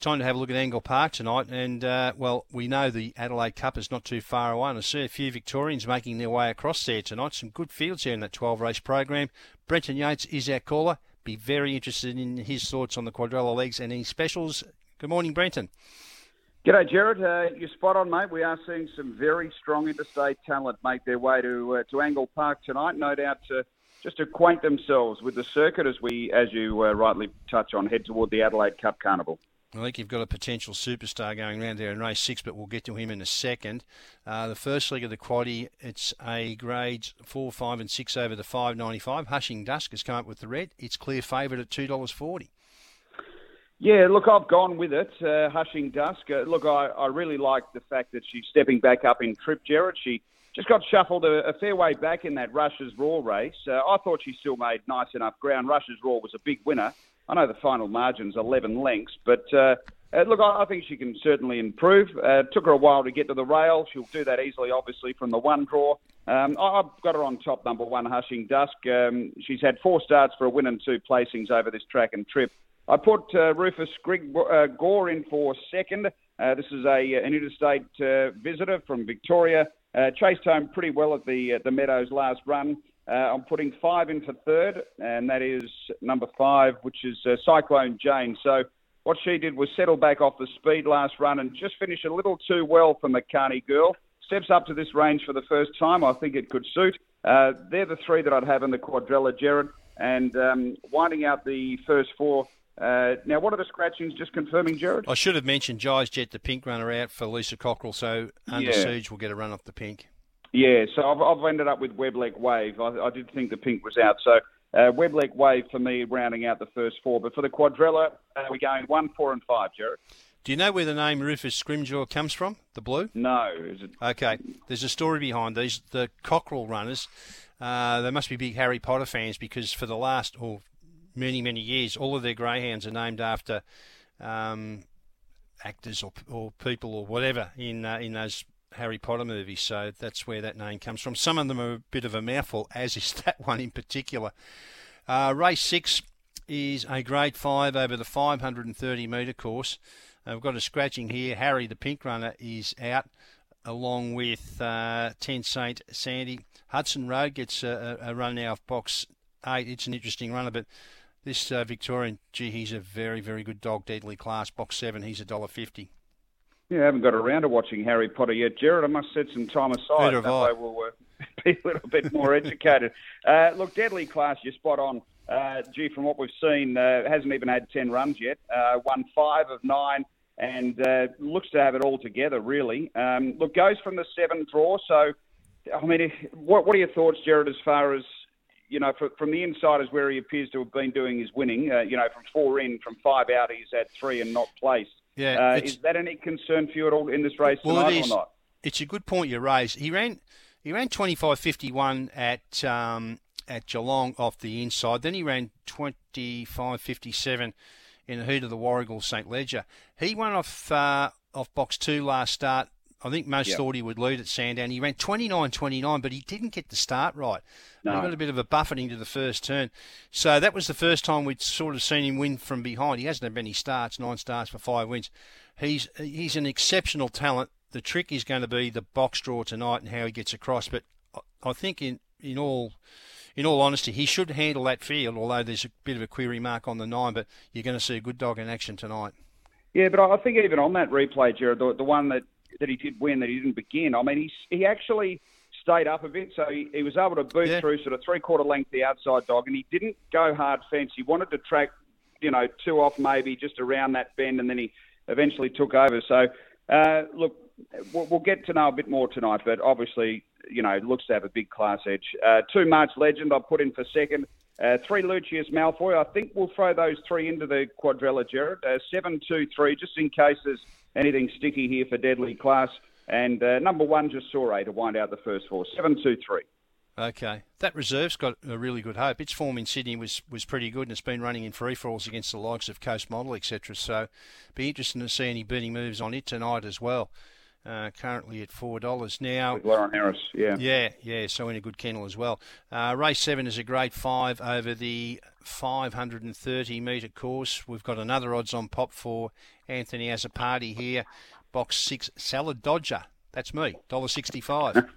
time to have a look at Angle Park tonight. And, uh, well, we know the Adelaide Cup is not too far away. And I see a few Victorians making their way across there tonight. Some good fields here in that 12 race program. Brenton Yates is our caller. Be very interested in his thoughts on the Quadrella legs and any specials. Good morning, Brenton. G'day, Jared. Uh, you're spot on, mate. We are seeing some very strong interstate talent make their way to uh, to Angle Park tonight. No doubt to just acquaint themselves with the circuit as we, as you uh, rightly touch on, head toward the Adelaide Cup Carnival. I think you've got a potential superstar going around there in race six, but we'll get to him in a second. Uh, the first leg of the quaddy, it's a grade four, five, and six over the five ninety five. Hushing Dusk has come up with the red. It's clear favourite at two dollars forty. Yeah, look, I've gone with it. Uh, Hushing Dusk. Uh, look, I, I really like the fact that she's stepping back up in trip, Jared. She just got shuffled a, a fair way back in that Rush's Raw race. Uh, I thought she still made nice enough ground. Rush's Raw was a big winner. I know the final margin's 11 lengths, but uh, uh, look, I, think she can certainly improve. Uh, took her a while to get to the rail. She'll do that easily, obviously, from the one draw. Um, I've got her on top number one, Hushing Dusk. Um, she's had four starts for a win and two placings over this track and trip. I put uh, Rufus Grigg, uh, Gore in for second. Uh, this is a an interstate uh, visitor from Victoria. Uh, chased home pretty well at the the Meadows last run. Uh, I'm putting five in for third, and that is number five, which is uh, Cyclone Jane. So what she did was settle back off the speed last run and just finish a little too well for McCarney Girl. Steps up to this range for the first time. I think it could suit. Uh, they're the three that I'd have in the quadrella, Jared. And um, winding out the first four. Uh, now, what are the scratchings? Just confirming, Jared. I should have mentioned Jai's Jet, the pink runner, out for Lisa Cockrell. So Under Yeah. Siege will get a run off the pink. Yeah, so I've, I've ended up with Webleg Wave. I, I did think the pink was out. So uh, Webleg Wave for me, rounding out the first four. But for the quadrella, uh, we're going one, four, and five, Jared. Do you know where the name Rufus Scrimgeour comes from? The blue? No, is it? Okay, there's a story behind these. The Cockerel runners, uh, they must be big Harry Potter fans because for the last or many many years, all of their greyhounds are named after um, actors or, or people or whatever in uh, in those Harry Potter movies. So that's where that name comes from. Some of them are a bit of a mouthful, as is that one in particular. Uh, race six is a grade five over the 530 metre course. Uh, we've got a scratching here. Harry, the pink runner, is out along with uh, 10 St. Sandy. Hudson Road gets a, a a run now of box eight. It's an interesting runner, but this uh, Victorian, gee, he's a very, very good dog, deadly class. Box seven, he's a dollar fifty. Yeah, I haven't got around to watching Harry Potter yet, Jared. I must set some time aside. Neither that I. way we'll uh, be a little bit more educated. Uh, look, Deadly Class, you're spot on. Uh, gee, from what we've seen, uh, hasn't even had 10 runs yet. Uh, won five of nine and uh, looks to have it all together, really. Um, look, goes from the seven draw. So, I mean, what, what are your thoughts, Jared, as far as, you know, fr from the inside is where he appears to have been doing his winning, uh, you know, from four in, from five out, he's had three and not placed. Yeah, Uh, is that any concern for you at all in this race Well, tonight or not? It's a good point you raised. He ran, he ran twenty five fifty one at um, at Geelong off the inside. Then he ran twenty five fifty seven in the heat of the Warragul St Leger. He won off uh, off box two last start. I think most Yep. thought he would lead at Sandown. He ran 29-29, but he didn't get the start right. No. He got a bit of a buffeting to the first turn. So that was the first time we'd sort of seen him win from behind. He hasn't had many starts, nine starts for five wins. He's he's an exceptional talent. The trick is going to be the box draw tonight and how he gets across. But I- think in in all in all honesty, he should handle that field. Although there's a bit of a query mark on the nine, but you're going to see a good dog in action tonight. Yeah, but I I think even on that replay, Jared, the, the one that, that he did win, that he didn't begin, I mean, he, he actually stayed up a bit, so he, he was able to boot Yeah. through sort of three quarter length the outside dog, and he didn't go hard fence. He wanted to track, you know, two off maybe just around that bend, and then he eventually took over. So, uh, look, we'll, we'll get to know a bit more tonight, but obviously, you know, looks to have a big class edge. Uh, two March Legend, I put in for second. Uh, three Lucius Malfoy. I think we'll throw those three into the quadrella, Jared. Uh, seven, two, three, just in case there's anything sticky here for Deadly Class. And uh, number one, just saw to wind out the first four. Seven, two, three. Okay, that reserve's got a really good hope. Its form in Sydney was, was pretty good, and it's been running in free falls against the likes of Coast Model, etc. So, be interesting to see any beating moves on it tonight as well. Uh, currently at four dollars now. With Lauren Harris, yeah, yeah, yeah. So in a good kennel as well. Uh, race seven is a grade five over the 530 metre course. We've got another odds on pop for Anthony as a party here. Box six, Salad Dodger. That's me, dollar sixty-five.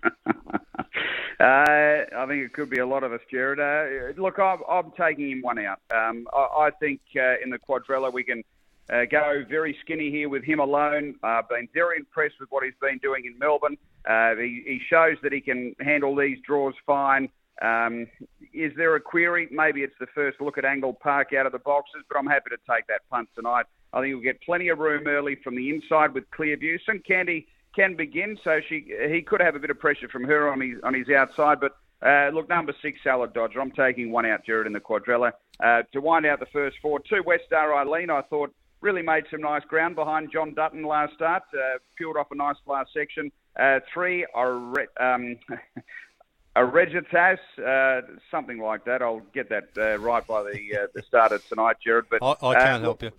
Uh, I think it could be a lot of us, Jared. Uh, look, I'm, I'm, taking him one out. Um, I, I, think uh, in the quadrella we can uh, go very skinny here with him alone. I've been very impressed with what he's been doing in Melbourne. Uh, he, he, shows that he can handle these draws fine. Um, is there a query? Maybe it's the first look at Angle Park out of the boxes, but I'm happy to take that punt tonight. I think we'll get plenty of room early from the inside with clear. St Candy can begin, so she he could have a bit of pressure from her on his on his outside. But uh, look, number six, Salad Dodger. I'm taking one out, Jared, in the quadrella. Uh, to wind out the first four, two West Star Eileen. I thought really made some nice ground behind John Dutton last start. Uh, peeled off a nice last section. Uh, three are. Um, a Regitas, uh, something like that. I'll get that uh, right by the uh, the start of tonight, Jared. But I, I can't help you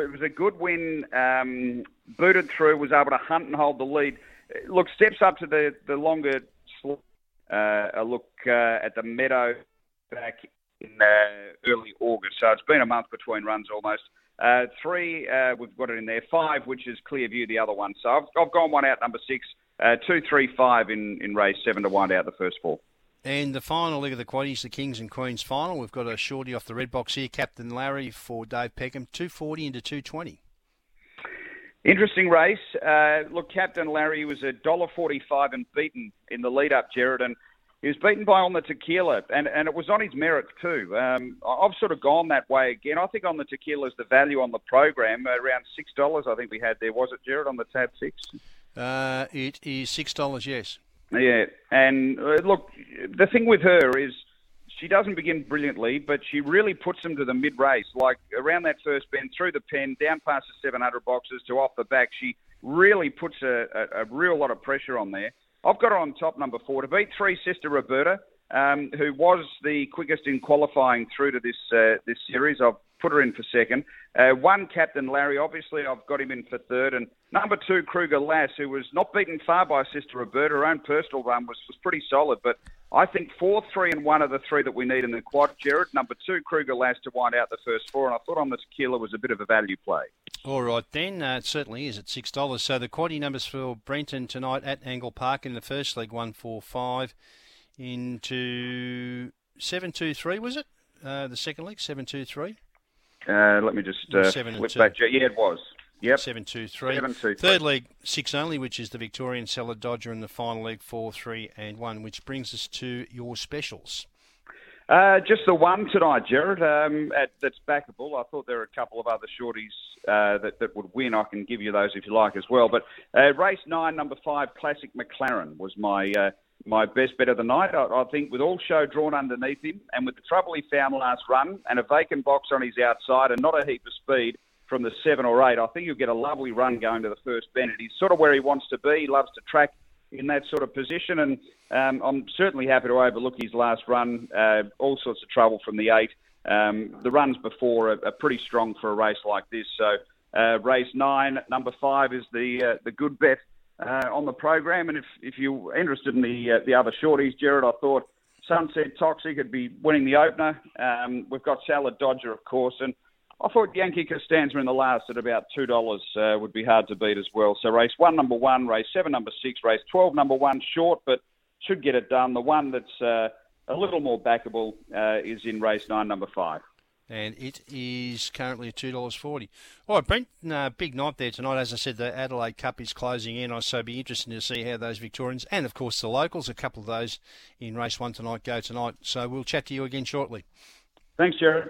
it was a good win. Um, booted through, was able to hunt and hold the lead. Look, steps up to the the longer uh, a look uh, at the meadow back in uh, early August. So it's been a month between runs almost. Uh, three, uh, we've got it in there. Five, which is Clearview, the other one. So I've, I've gone one out, number six. Uh, two, three, five in, in race seven to wind out the first four. And the final leg of the quaddies, the Kings and Queens final. We've got a shorty off the red box here, Captain Larry for Dave Peckham, 240 into 220. Interesting race. Uh, look, Captain Larry was a dollar forty-five and beaten in the lead-up, Jared, and he was beaten by On the Tequila, and, and it was on his merits too. Um, I've sort of gone that way again. I think On the Tequila is the value on the program, around six dollars. I think we had there. Was it, Jared, on the tab six? Uh, it is six dollars. Yes. Yeah, and uh, look, the thing with her is she doesn't begin brilliantly, but she really puts them to the mid race, like around that first bend, through the pen, down past the 700 boxes to off the back. She really puts a, a, a real lot of pressure on there. I've got her on top number four to beat three Sister Roberta, um, who was the quickest in qualifying through to this uh, this series. I've put her in for second. Uh, one, Captain Larry, obviously, I've got him in for third. And number two, Kruger Lass, who was not beaten far by Sister Roberta. Her own personal run was, was pretty solid. But I think four, three, and one are the three that we need in the quad, Jared. Number two, Kruger Lass to wind out the first four. And I thought on the tequila was a bit of a value play. All right, then. Uh, it certainly is at $6. So the quaddy numbers for Brenton tonight at Angle Park in the first leg, 145 into 723, was it? Uh, the second leg, 723? Uh, let me just uh, seven flip back. Yeah, it was. Yep. Seven two three. Seven two three. Third leg six only, which is the Victorian Salad Dodger, and the final leg four three and one, which brings us to your specials. Uh, just the one tonight, Jared. Um, at, that's backable. I thought there were a couple of other shorties uh, that that would win. I can give you those if you like as well. But uh, race nine, number five, Classic McLaren was my uh, my best bet of the night. I, I, think with all show drawn underneath him and with the trouble he found last run and a vacant box on his outside and not a heap of speed from the seven or eight, I think you'll get a lovely run going to the first bend. He's sort of where he wants to be. He loves to track in that sort of position, and um, I'm certainly happy to overlook his last run. Uh, all sorts of trouble from the eight. Um, the runs before are, are, pretty strong for a race like this. So uh, race nine, number five is the uh, the good bet uh, on the program. And if, if you're interested in the uh, the other shorties, Jared, I thought Sunset Toxic could be winning the opener. Um, we've got Salad Dodger, of course, and I thought Yankee Costanza in the last at about two dollars uh, would be hard to beat as well. So race one, number one, race seven, number six, race twelve, number one, short, but should get it done. The one that's uh, a little more backable uh, is in race nine, number five and it is currently $2.40. All right, Brent, uh, big night there tonight. As I said, the Adelaide Cup is closing in. I so be interesting to see how those Victorians and, of course, the locals, a couple of those in race one tonight, go tonight. So we'll chat to you again shortly. Thanks, Jared.